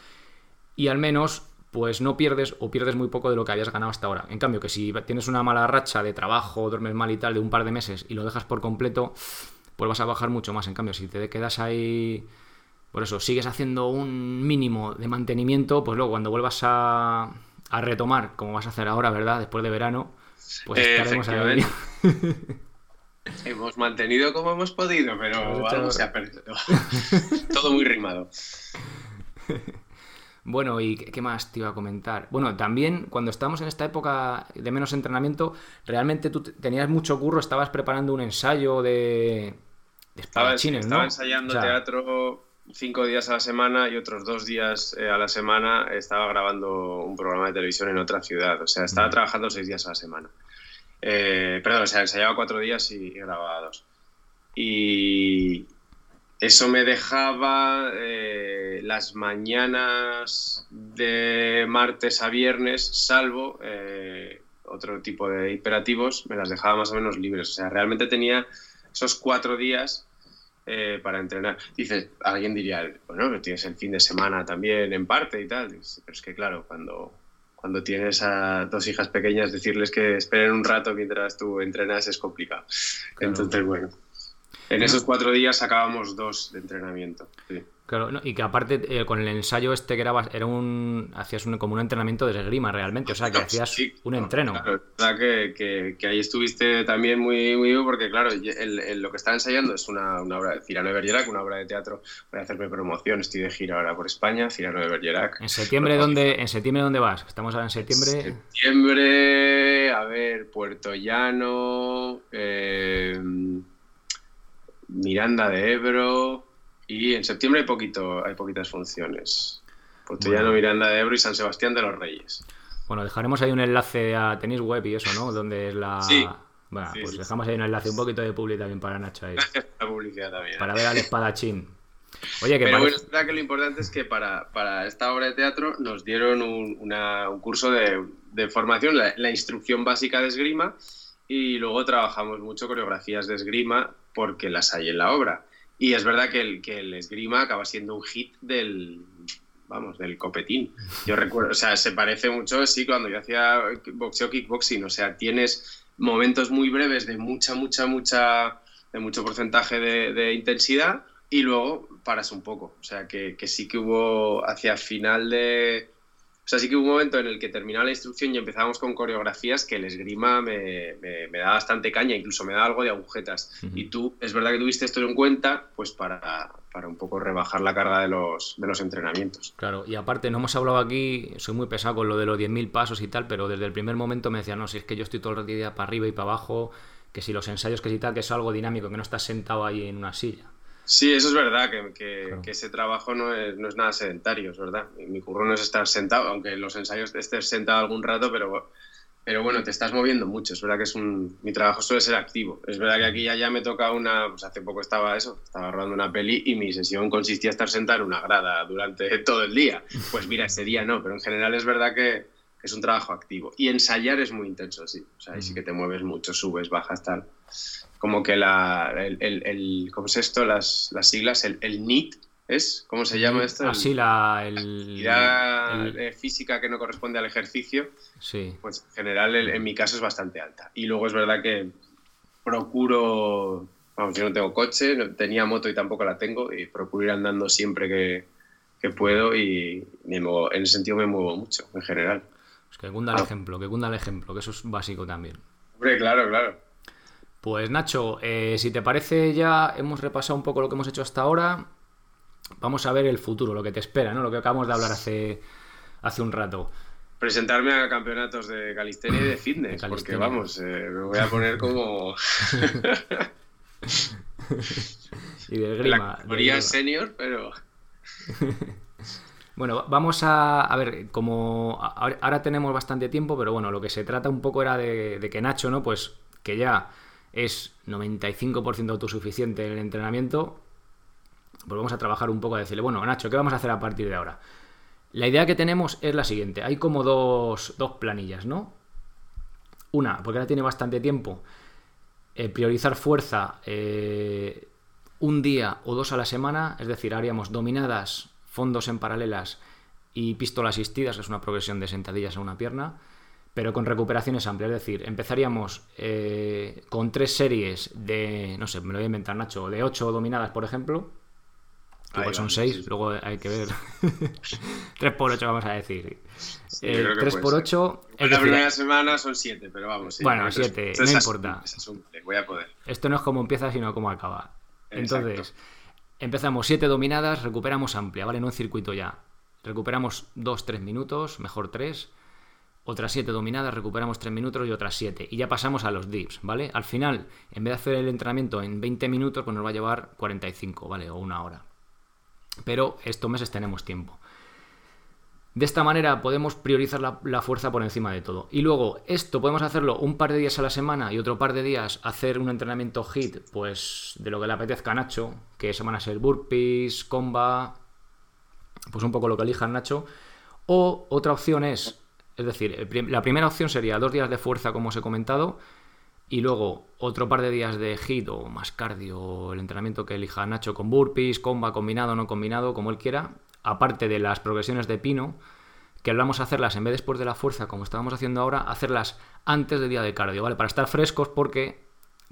y al menos pues no pierdes o pierdes muy poco de lo que habías ganado hasta ahora. En cambio, que si tienes una mala racha de trabajo, duermes mal y tal, de un par de meses y lo dejas por completo, pues vas a bajar mucho más. En cambio, si te quedas ahí, por eso, sigues haciendo un mínimo de mantenimiento, pues luego cuando vuelvas a, a retomar, como vas a hacer ahora, ¿verdad? Después de verano, pues estaremos ahí. [laughs] Hemos mantenido como hemos podido, pero algo se ha perdido. [laughs] Todo muy rimado. [laughs] Bueno, ¿y qué más te iba a comentar? Bueno, también cuando estábamos en esta época de menos entrenamiento, realmente tú tenías mucho curro, estabas preparando un ensayo de, de estaba, estaba ensayando teatro cinco días a la semana y otros dos días eh, a la semana estaba grabando un programa de televisión en otra ciudad. O sea, estaba trabajando seis días a la semana. Eh, perdón, o sea, ensayaba cuatro días y, grababa dos. Y eso me dejaba eh, las mañanas de martes a viernes, salvo otro tipo de imperativos, me las dejaba más o menos libres. O sea, realmente tenía esos cuatro días eh, para entrenar. Dice, alguien diría, bueno, tienes el fin de semana también en parte y tal. Pero es que claro, cuando, cuando tienes a dos hijas pequeñas, decirles que esperen un rato mientras tú entrenas es complicado. Entonces, bueno, en esos cuatro días sacábamos dos de entrenamiento. Sí. Claro, y que aparte eh, con el ensayo este que grabas era un hacías un, como un entrenamiento de esgrima realmente, o sea que [laughs] hacías un entreno. Claro, verdad que, que, ahí estuviste también muy muy bien porque claro, lo que estaba ensayando es una, una obra de Cirano de Bergerac, una obra de teatro. Voy a hacerme promoción, estoy de gira ahora por España, Cirano de Bergerac. En septiembre dónde en septiembre dónde vas? Estamos ahora en septiembre. Septiembre, a ver, Puerto Llano, eh, Miranda de Ebro. Y en septiembre hay, poquito, hay poquitas funciones. Llano, Miranda de Ebro y San Sebastián de los Reyes. Bueno, dejaremos ahí un enlace a tenis web y eso, ¿no? Donde es la. Sí. Bueno, Sí, pues sí, dejamos ahí un enlace, un poquito de publi también para Nacho ahí. La publicidad también. Para ver al espadachín. Oye, que Pero bueno, parece- verdad que lo importante es que para, para esta obra de teatro nos dieron un, una- un curso de, de formación, la, la instrucción básica de esgrima, y luego trabajamos mucho coreografías de esgrima porque las hay en la obra. Y es verdad que el, que el esgrima acaba siendo un hit del, vamos, del copetín. Yo recuerdo, o sea, se parece mucho, sí, cuando yo hacía boxeo, kickboxing, o sea, tienes momentos muy breves de mucha, mucha, mucha, de mucho porcentaje de, de intensidad y luego paras un poco. O sea, que, que sí que hubo hacia final de... O sea, sí que hubo un momento en el que terminaba la instrucción y empezábamos con coreografías que el esgrima me, me, me da bastante caña, incluso me da algo de agujetas. Ujú. Y tú, es verdad que tuviste esto en cuenta, pues para, para un poco rebajar la carga de los, de los entrenamientos. Claro, y aparte, no hemos hablado aquí, soy muy pesado con lo de los 10.000 pasos y tal, pero desde el primer momento me decían, no, si es que yo estoy todo el día para arriba y para abajo, que si los ensayos, que si tal, que es algo dinámico, que no estás sentado ahí en una silla. Sí, eso es verdad, que, que- Claro. que ese trabajo no es, no es nada sedentario, es verdad. Mi mi curro no es estar sentado, aunque en los ensayos estés sentado algún rato, pero, pero bueno, te estás moviendo mucho. Es verdad que es un, mi trabajo suele ser activo. Es verdad que aquí ya, ya me toca una, pues hace poco estaba eso, estaba rodando una peli y mi sesión consistía en estar sentado en una grada durante [laughs] todo el día. Pues mira, ese día no, pero en general es verdad que, que es un trabajo activo. Y ensayar es muy intenso, sí. O sea, ahí sí que te mueves mucho, subes, bajas, tal como que la, el, el, el- ¿cómo es esto? Las, las siglas, el, el NEAT, ¿es? ¿Cómo se llama esto? Así El- la... El, actividad eh, física que no corresponde al ejercicio, sí. pues en general en mi caso es bastante alta. Y luego es verdad que procuro, vamos, yo no tengo coche, no- tenía moto y tampoco la tengo, y procuro ir andando siempre que, que puedo y me muevo- en ese sentido me muevo mucho, en general. Es que cunda el Ah. ejemplo, que cunda el ejemplo, que eso es básico también. Hombre, claro, claro. Pues Nacho, eh, si te parece ya hemos repasado un poco lo que hemos hecho hasta ahora. Vamos a ver el futuro, lo que te espera, ¿no? Lo que acabamos de hablar hace, hace un rato. Presentarme a campeonatos de calistenia y de fitness, De porque vamos, eh, me voy a poner como [laughs] Y de en esgrima. la senior, pero [laughs] Bueno, vamos a, a ver, como ahora ahora tenemos bastante tiempo, pero bueno, lo que se trata un poco era de, de que Nacho, ¿no? Pues que ya es 95% autosuficiente en el entrenamiento, pues vamos a trabajar un poco a decirle, bueno, Nacho, ¿qué vamos a hacer a partir de ahora? La idea que tenemos es la siguiente, hay como dos, dos planillas, ¿no? Una, porque ahora tiene bastante tiempo, eh, priorizar fuerza eh, un día o dos a la semana, es decir, haríamos dominadas, fondos en paralelas y pistola asistidas, es una progresión de sentadillas a una pierna, pero con recuperaciones amplias, es decir, empezaríamos eh, con tres series de, no sé, me lo voy a inventar Nacho, de ocho dominadas, por ejemplo, igual son seis, sí, luego hay que ver, [laughs] tres por ocho vamos a decir, Sí, Eh, yo creo que tres puede por ser. ocho, es la primera semana son siete, pero vamos. sí, Bueno, creo que es- siete, es no asumible, importa. voy a poder. Esto no es como empieza, sino como acaba. Exacto. Entonces, empezamos siete dominadas, recuperamos amplia, ¿vale? No en circuito ya. Recuperamos dos, tres minutos, mejor tres. Otras siete dominadas, recuperamos tres minutos y otras siete. Y ya pasamos a los dips, ¿vale? Al final, en vez de hacer el entrenamiento en 20 minutos, pues nos va a llevar 45, ¿vale? O una hora. Pero estos meses tenemos tiempo. De esta manera podemos priorizar la, la fuerza por encima de todo. Y luego, esto podemos hacerlo un par de días a la semana y otro par de días hacer un entrenamiento HIT, pues de lo que le apetezca a Nacho, que se van a ser burpees, comba, pues un poco lo que elija Nacho. O otra opción es, es decir, la primera opción sería dos días de fuerza, como os he comentado, y luego otro par de días de HIT o más cardio, el entrenamiento que elija Nacho con burpees, comba, combinado no combinado, como él quiera, aparte de las progresiones de pino, que hablamos a hacerlas en vez después de la fuerza, como estábamos haciendo ahora, hacerlas antes del día de cardio, ¿vale? Para estar frescos porque,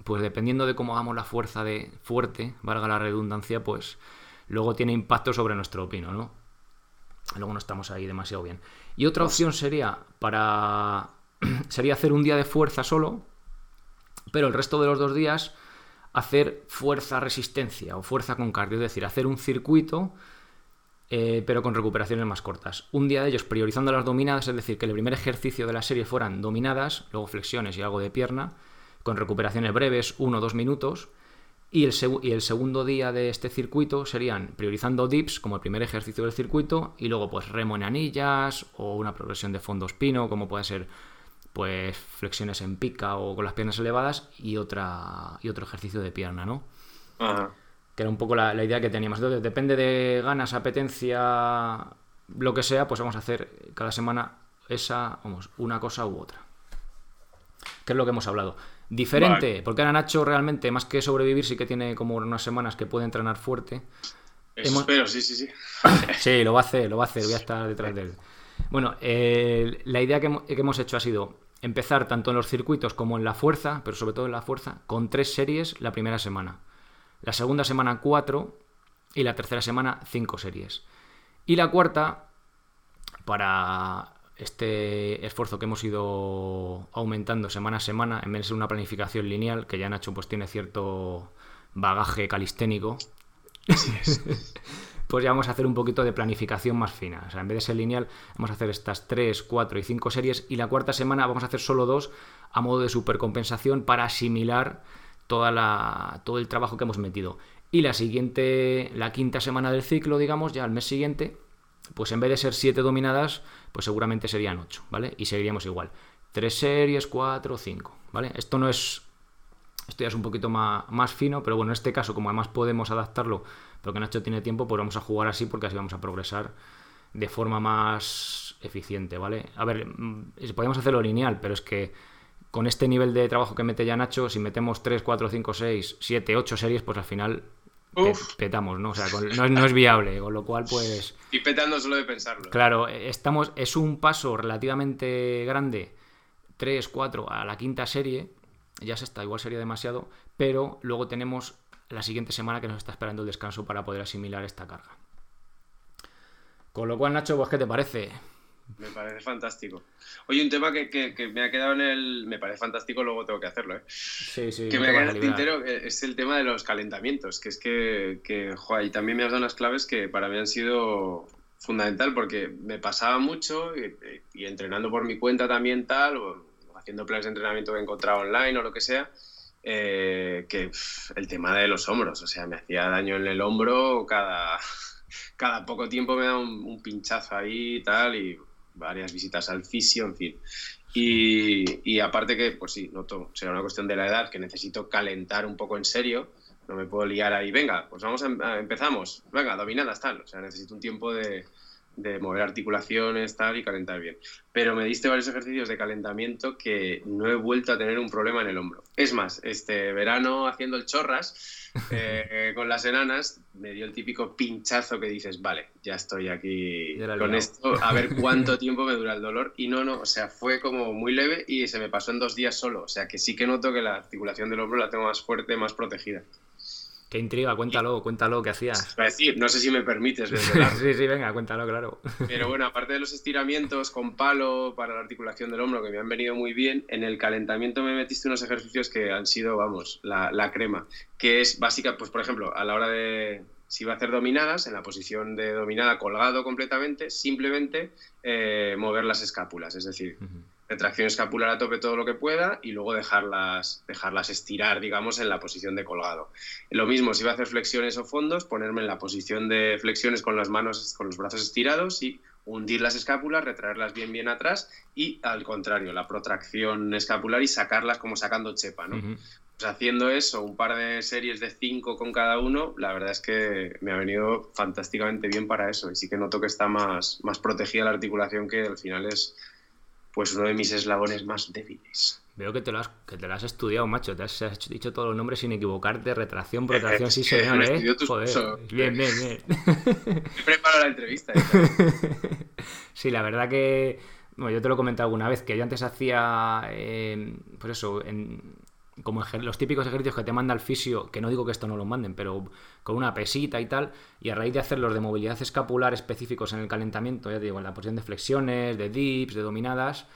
pues dependiendo de cómo hagamos la fuerza de fuerte, valga la redundancia, pues luego tiene impacto sobre nuestro pino, ¿no? Luego no estamos ahí demasiado bien. Y otra opción sería para [clears throat] sería hacer un día de fuerza solo, pero el resto de los dos días hacer fuerza resistencia o fuerza con cardio, es decir, hacer un circuito eh, pero con recuperaciones más cortas. Un día de ellos priorizando las dominadas, es decir, que el primer ejercicio de la serie fueran dominadas, luego flexiones y algo de pierna, con recuperaciones breves, uno o dos minutos, Y el, y el, segundo día de este circuito serían priorizando dips como el primer ejercicio del circuito y luego pues remo en anillas o una progresión de fondo espino como puede ser pues flexiones en pica o con las piernas elevadas y otra y otro ejercicio de pierna, ¿no? Que era un poco la, idea que teníamos. Entonces, depende de ganas, apetencia, lo que sea, pues vamos a hacer cada semana esa, vamos, una cosa u otra. Que es lo que hemos hablado. Diferente, porque ahora Nacho realmente, más que sobrevivir, sí que tiene como unas semanas que puede entrenar fuerte. Espero, sí, sí, sí. [coughs] sí, lo va a hacer, lo va a hacer, voy a estar detrás de él. Bueno, eh, la idea que, hemos hecho ha sido empezar tanto en los circuitos como en la fuerza, pero sobre todo en la fuerza, con tres series la primera semana. La segunda semana cuatro y la tercera semana cinco series. Y la cuarta, para este esfuerzo que hemos ido aumentando semana a semana, en vez de ser una planificación lineal, que ya Nacho pues tiene cierto bagaje calisténico, [laughs] pues ya vamos a hacer un poquito de planificación más fina. O sea, en vez de ser lineal, vamos a hacer estas 3, 4 y 5 series y la cuarta semana vamos a hacer solo dos a modo de supercompensación para asimilar toda la, todo el trabajo que hemos metido. Y la siguiente, la quinta semana del ciclo, digamos, ya al mes siguiente, pues en vez de ser 7 dominadas, pues seguramente serían 8, ¿vale? Y seguiríamos igual. 3 series, 4, 5, ¿vale? Esto no es... Esto ya es un poquito más, más fino, pero bueno, en este caso, como además podemos adaptarlo, porque Nacho tiene tiempo, pues vamos a jugar así porque así vamos a progresar de forma más eficiente, ¿vale? A ver, mm, podemos hacerlo lineal, pero es que con este nivel de trabajo que mete ya Nacho, si metemos 3, 4, 5, 6, 7, 8 series, pues al final petamos, ¿no? O sea, no, es viable, con lo cual, pues. Y petando solo de pensarlo. Claro, estamos. Es un paso relativamente grande, 3, 4, a la quinta serie. Ya se está, igual sería demasiado. Pero luego tenemos la siguiente semana que nos está esperando el descanso para poder asimilar esta carga. Con lo cual, Nacho, pues, ¿qué te parece? Me parece fantástico. Oye, un tema que, me ha quedado en el. Me parece fantástico, luego tengo que hacerlo, ¿eh? Sí, sí. Que me ha quedado en el tintero eh, es el tema de los calentamientos. Que es que, que y también me has dado unas claves que para mí han sido fundamental porque me pasaba mucho y, entrenando por mi cuenta también tal, o haciendo planes de entrenamiento que he encontrado online o lo que sea. Eh, que el tema de los hombros, o sea, me hacía daño en el hombro cada, [laughs] cada poco tiempo me da un, un pinchazo ahí y tal, y varias visitas al fisio, en fin. Y, aparte que, pues sí, noto, será una cuestión de la edad, que necesito calentar un poco en serio, no me puedo liar ahí, venga, pues vamos a, empezamos, venga, dominadas, tal, o sea, necesito un tiempo de, de mover articulaciones, tal, y calentar bien. Pero me diste varios ejercicios de calentamiento que no he vuelto a tener un problema en el hombro. Es más, este verano haciendo el chorras [laughs] eh, con las enanas, me dio el típico pinchazo que dices, vale, ya estoy aquí con esto, a ver [laughs] cuánto tiempo me dura el dolor. Y no, no, o sea, fue como muy leve y se me pasó en dos días solo. O sea, que sí que noto que la articulación del hombro la tengo más fuerte, más protegida. Qué intriga, cuéntalo, cuéntalo, ¿qué hacías? decir, no sé si me permites [laughs] sí, sí, venga, cuéntalo, claro. Pero bueno, aparte de los estiramientos con palo para la articulación del hombro, que me han venido muy bien, en el calentamiento me metiste unos ejercicios que han sido, vamos, la, crema, que es básica, pues por ejemplo, a la hora de, si va a hacer dominadas, en la posición de dominada colgado completamente, simplemente eh, mover las escápulas, es decir, retracción escapular a tope todo lo que pueda y luego dejarlas, dejarlas estirar, digamos, en la posición de colgado. Lo mismo, si va a hacer flexiones o fondos, ponerme en la posición de flexiones con las manos, con los brazos estirados y hundir las escápulas, retraerlas bien bien atrás y al contrario, la protracción escapular y sacarlas como sacando chepa, ¿no? pues haciendo eso, un par de series de cinco con cada uno, la verdad es que me ha venido fantásticamente bien para eso y sí que noto que está más, más protegida la articulación que al final es pues uno de mis eslabones más débiles. Veo que te lo has, que te lo has estudiado, macho. Te has, dicho todos los nombres sin equivocarte. Retracción, protracción, [laughs] sí, señor, ¿eh? Joder. Bien, bien, bien. [laughs] He preparado la entrevista. ¿eh? [laughs] sí, la verdad que... Bueno, yo te lo he comentado alguna vez, que yo antes hacía... Eh, pues eso, en, como los típicos ejercicios que te manda el fisio, que no digo que esto no lo manden, pero con una pesita y tal, y a raíz de hacer los de movilidad escapular específicos en el calentamiento, ya te digo, en la posición de flexiones, de dips, de dominadas,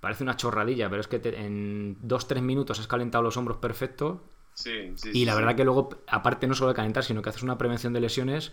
parece una chorradilla, pero es que en 2-3 minutos has calentado los hombros perfecto. Sí, sí, y la verdad que luego, aparte no solo de calentar, sino que haces una prevención de lesiones,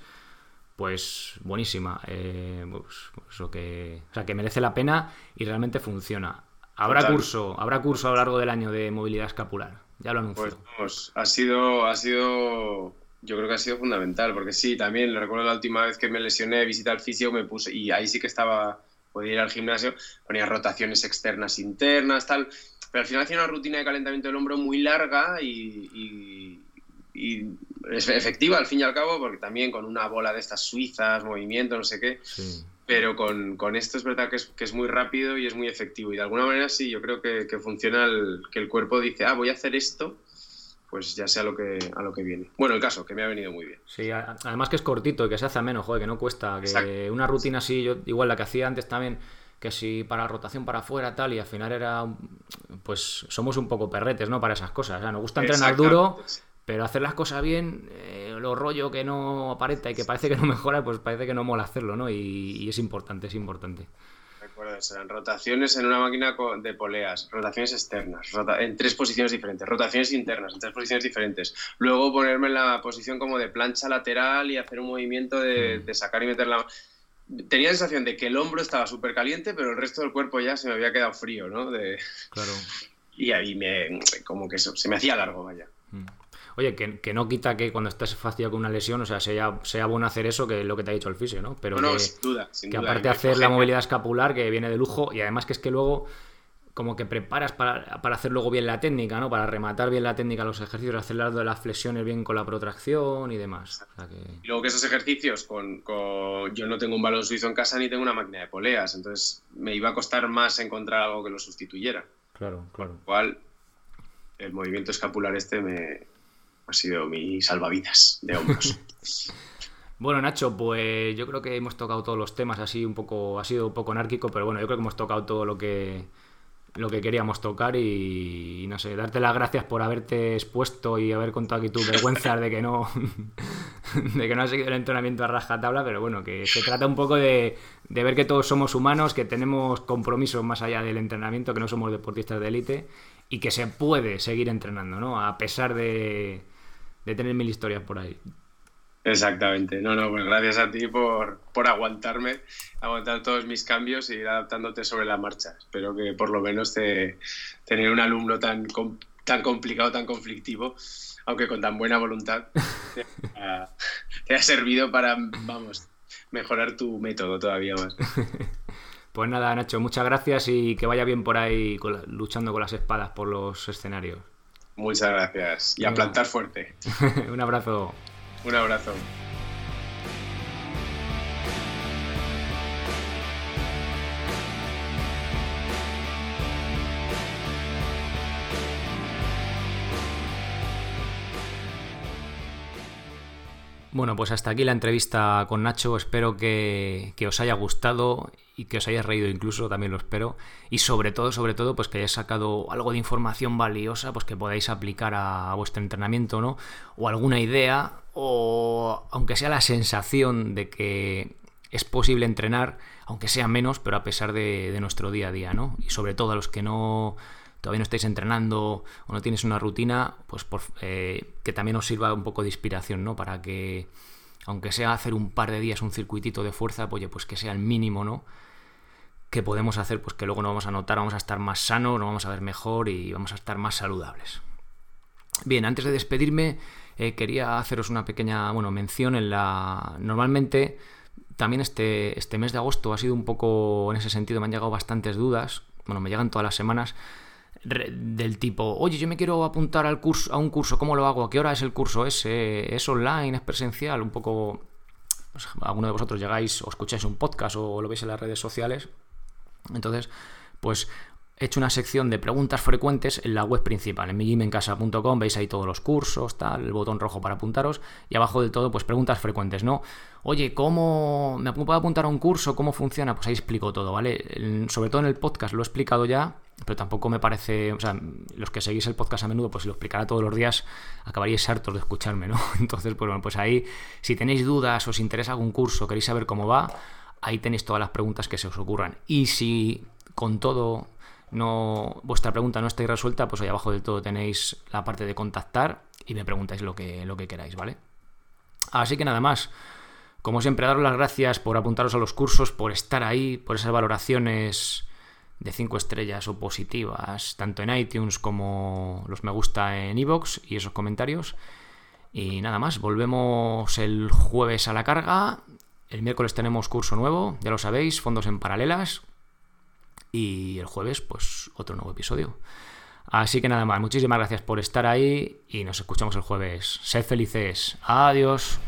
pues buenísima. Eh, pues, que, o sea, que merece la pena y realmente funciona. Habrá curso, habrá curso a lo largo del año de movilidad escapular. Ya lo anuncio. Pues ha sido, ha sido, yo creo que ha sido fundamental, porque sí, también recuerdo la última vez que me lesioné, visita al fisio, me puse, y ahí sí que estaba, podía ir al gimnasio, ponía rotaciones externas, internas, tal, pero al final hacía una rutina de calentamiento del hombro muy larga y, y, es efectiva al fin y al cabo, porque también con una bola de estas suizas, movimiento, no sé qué. Pero con, con, esto es verdad que es, que es, muy rápido y es muy efectivo. Y de alguna manera sí, yo creo que, que funciona el, que el cuerpo dice, ah, voy a hacer esto, pues ya sea lo que, a lo que viene. Bueno, el caso, que me ha venido muy bien. Sí, además que es cortito que se hace menos, joder, que no cuesta. Que una rutina así, yo igual la que hacía antes también, que si para rotación para afuera tal, y al final era, pues somos un poco perretes, ¿no? Para esas cosas. O sea, nos gusta entrenar duro, pero hacer las cosas bien, eh, lo rollo que no aparenta y que parece que no mejora, pues parece que no mola hacerlo, ¿no? Y, es importante, es importante. Recuerda, serán rotaciones en una máquina de poleas, rotaciones externas, en tres posiciones diferentes, rotaciones internas en tres posiciones diferentes. Luego ponerme en la posición como de plancha lateral y hacer un movimiento de, mm. de sacar y meter la tenía la sensación de que el hombro estaba súper caliente, pero el resto del cuerpo ya se me había quedado frío, ¿no? De... Claro. [laughs] Y ahí me, como que se me hacía largo, vaya. Mm. Oye, que, no quita que cuando estás fastidiado con una lesión, o sea, sea, sea bueno hacer eso, que es lo que te ha dicho el fisio, ¿no? Pero no, sin duda, que aparte de hacer la movilidad escapular, que viene de lujo, y además que es que luego como que preparas para, hacer luego bien la técnica, ¿no? Para rematar bien la técnica los ejercicios, hacer las flexiones bien con la protracción y demás. Y luego que esos ejercicios, con, yo no tengo un balón suizo en casa ni tengo una máquina de poleas, entonces me iba a costar más encontrar algo que lo sustituyera. Claro, claro. Cual el movimiento escapular este me ha sido mi salvavidas de hombros. [laughs] Bueno, Nacho, pues yo creo que hemos tocado todos los temas así un poco, ha sido un poco anárquico, pero bueno, yo creo que hemos tocado todo lo que lo que queríamos tocar y, no sé, darte las gracias por haberte expuesto y haber contado aquí tu vergüenza de que no [laughs] de que no has seguido el entrenamiento a rajatabla, pero bueno, que se trata un poco de, ver que todos somos humanos, que tenemos compromisos más allá del entrenamiento, que no somos deportistas de élite y que se puede seguir entrenando, ¿no? A pesar de, de tener mil historias por ahí. Exactamente. No, no, pues gracias a ti por, por aguantarme, aguantar todos mis cambios y ir adaptándote sobre la marcha. Espero que por lo menos te, tener un alumno tan, tan complicado, tan conflictivo, aunque con tan buena voluntad, [laughs] te ha, te ha servido para, vamos, mejorar tu método todavía más. [laughs] Pues nada, Nacho, muchas gracias y que vaya bien por ahí luchando con las espadas por los escenarios. Muchas gracias. Y a plantar fuerte. [laughs] Un abrazo. Un abrazo. Bueno, pues hasta aquí la entrevista con Nacho. Espero que, que, os haya gustado y que os hayáis reído incluso, también lo espero. Y sobre todo, sobre todo, pues que hayáis sacado algo de información valiosa, pues que podáis aplicar a, vuestro entrenamiento, ¿no? O alguna idea, o aunque sea la sensación de que es posible entrenar, aunque sea menos, pero a pesar de, nuestro día a día, ¿no? Y sobre todo a los que no todavía no estáis entrenando o no tienes una rutina, pues por, eh, que también os sirva un poco de inspiración, ¿no? Para que, aunque sea hacer un par de días un circuitito de fuerza, pues, pues que sea el mínimo, ¿no? Que podemos hacer, pues que luego nos vamos a notar, vamos a estar más sanos, nos vamos a ver mejor y vamos a estar más saludables. Bien, antes de despedirme, eh, quería haceros una pequeña bueno, mención en la. Normalmente, también este, este mes de agosto ha sido un poco en ese sentido, me han llegado bastantes dudas. Bueno, me llegan todas las semanas del tipo, oye, yo me quiero apuntar al curso, a un curso, ¿cómo lo hago? ¿A qué hora es el curso ese? ¿Es online? ¿Es presencial? Un poco, pues, alguno de vosotros llegáis o escucháis un podcast o lo veis en las redes sociales. Entonces, pues he hecho una sección de preguntas frecuentes en la web principal, en migimencasa.com, veis ahí todos los cursos, tal, el botón rojo para apuntaros, y abajo del todo, pues preguntas frecuentes, ¿no? Oye, ¿cómo me puedo apuntar a un curso? ¿Cómo funciona? Pues ahí explico todo, ¿vale? Sobre todo en el podcast lo he explicado ya, pero tampoco me parece, o sea, los que seguís el podcast a menudo, pues si lo explicara todos los días, acabaríais hartos de escucharme, ¿no? [laughs] Entonces, pues bueno, pues ahí, si tenéis dudas, os interesa algún curso, queréis saber cómo va, ahí tenéis todas las preguntas que se os ocurran. Y si con todo no vuestra pregunta no estáis resuelta, pues ahí abajo del todo tenéis la parte de contactar y me preguntáis lo que, lo que queráis, ¿vale? Así que nada más. Como siempre, daros las gracias por apuntaros a los cursos, por estar ahí, por esas valoraciones de 5 estrellas o positivas, tanto en iTunes como los me gusta en iVoox y esos comentarios. Y nada más, volvemos el jueves a la carga. El miércoles tenemos curso nuevo, ya lo sabéis, fondos en paralelas. Y el jueves, pues otro nuevo episodio. Así que nada más, muchísimas gracias por estar ahí y nos escuchamos el jueves. Sed felices. Adiós.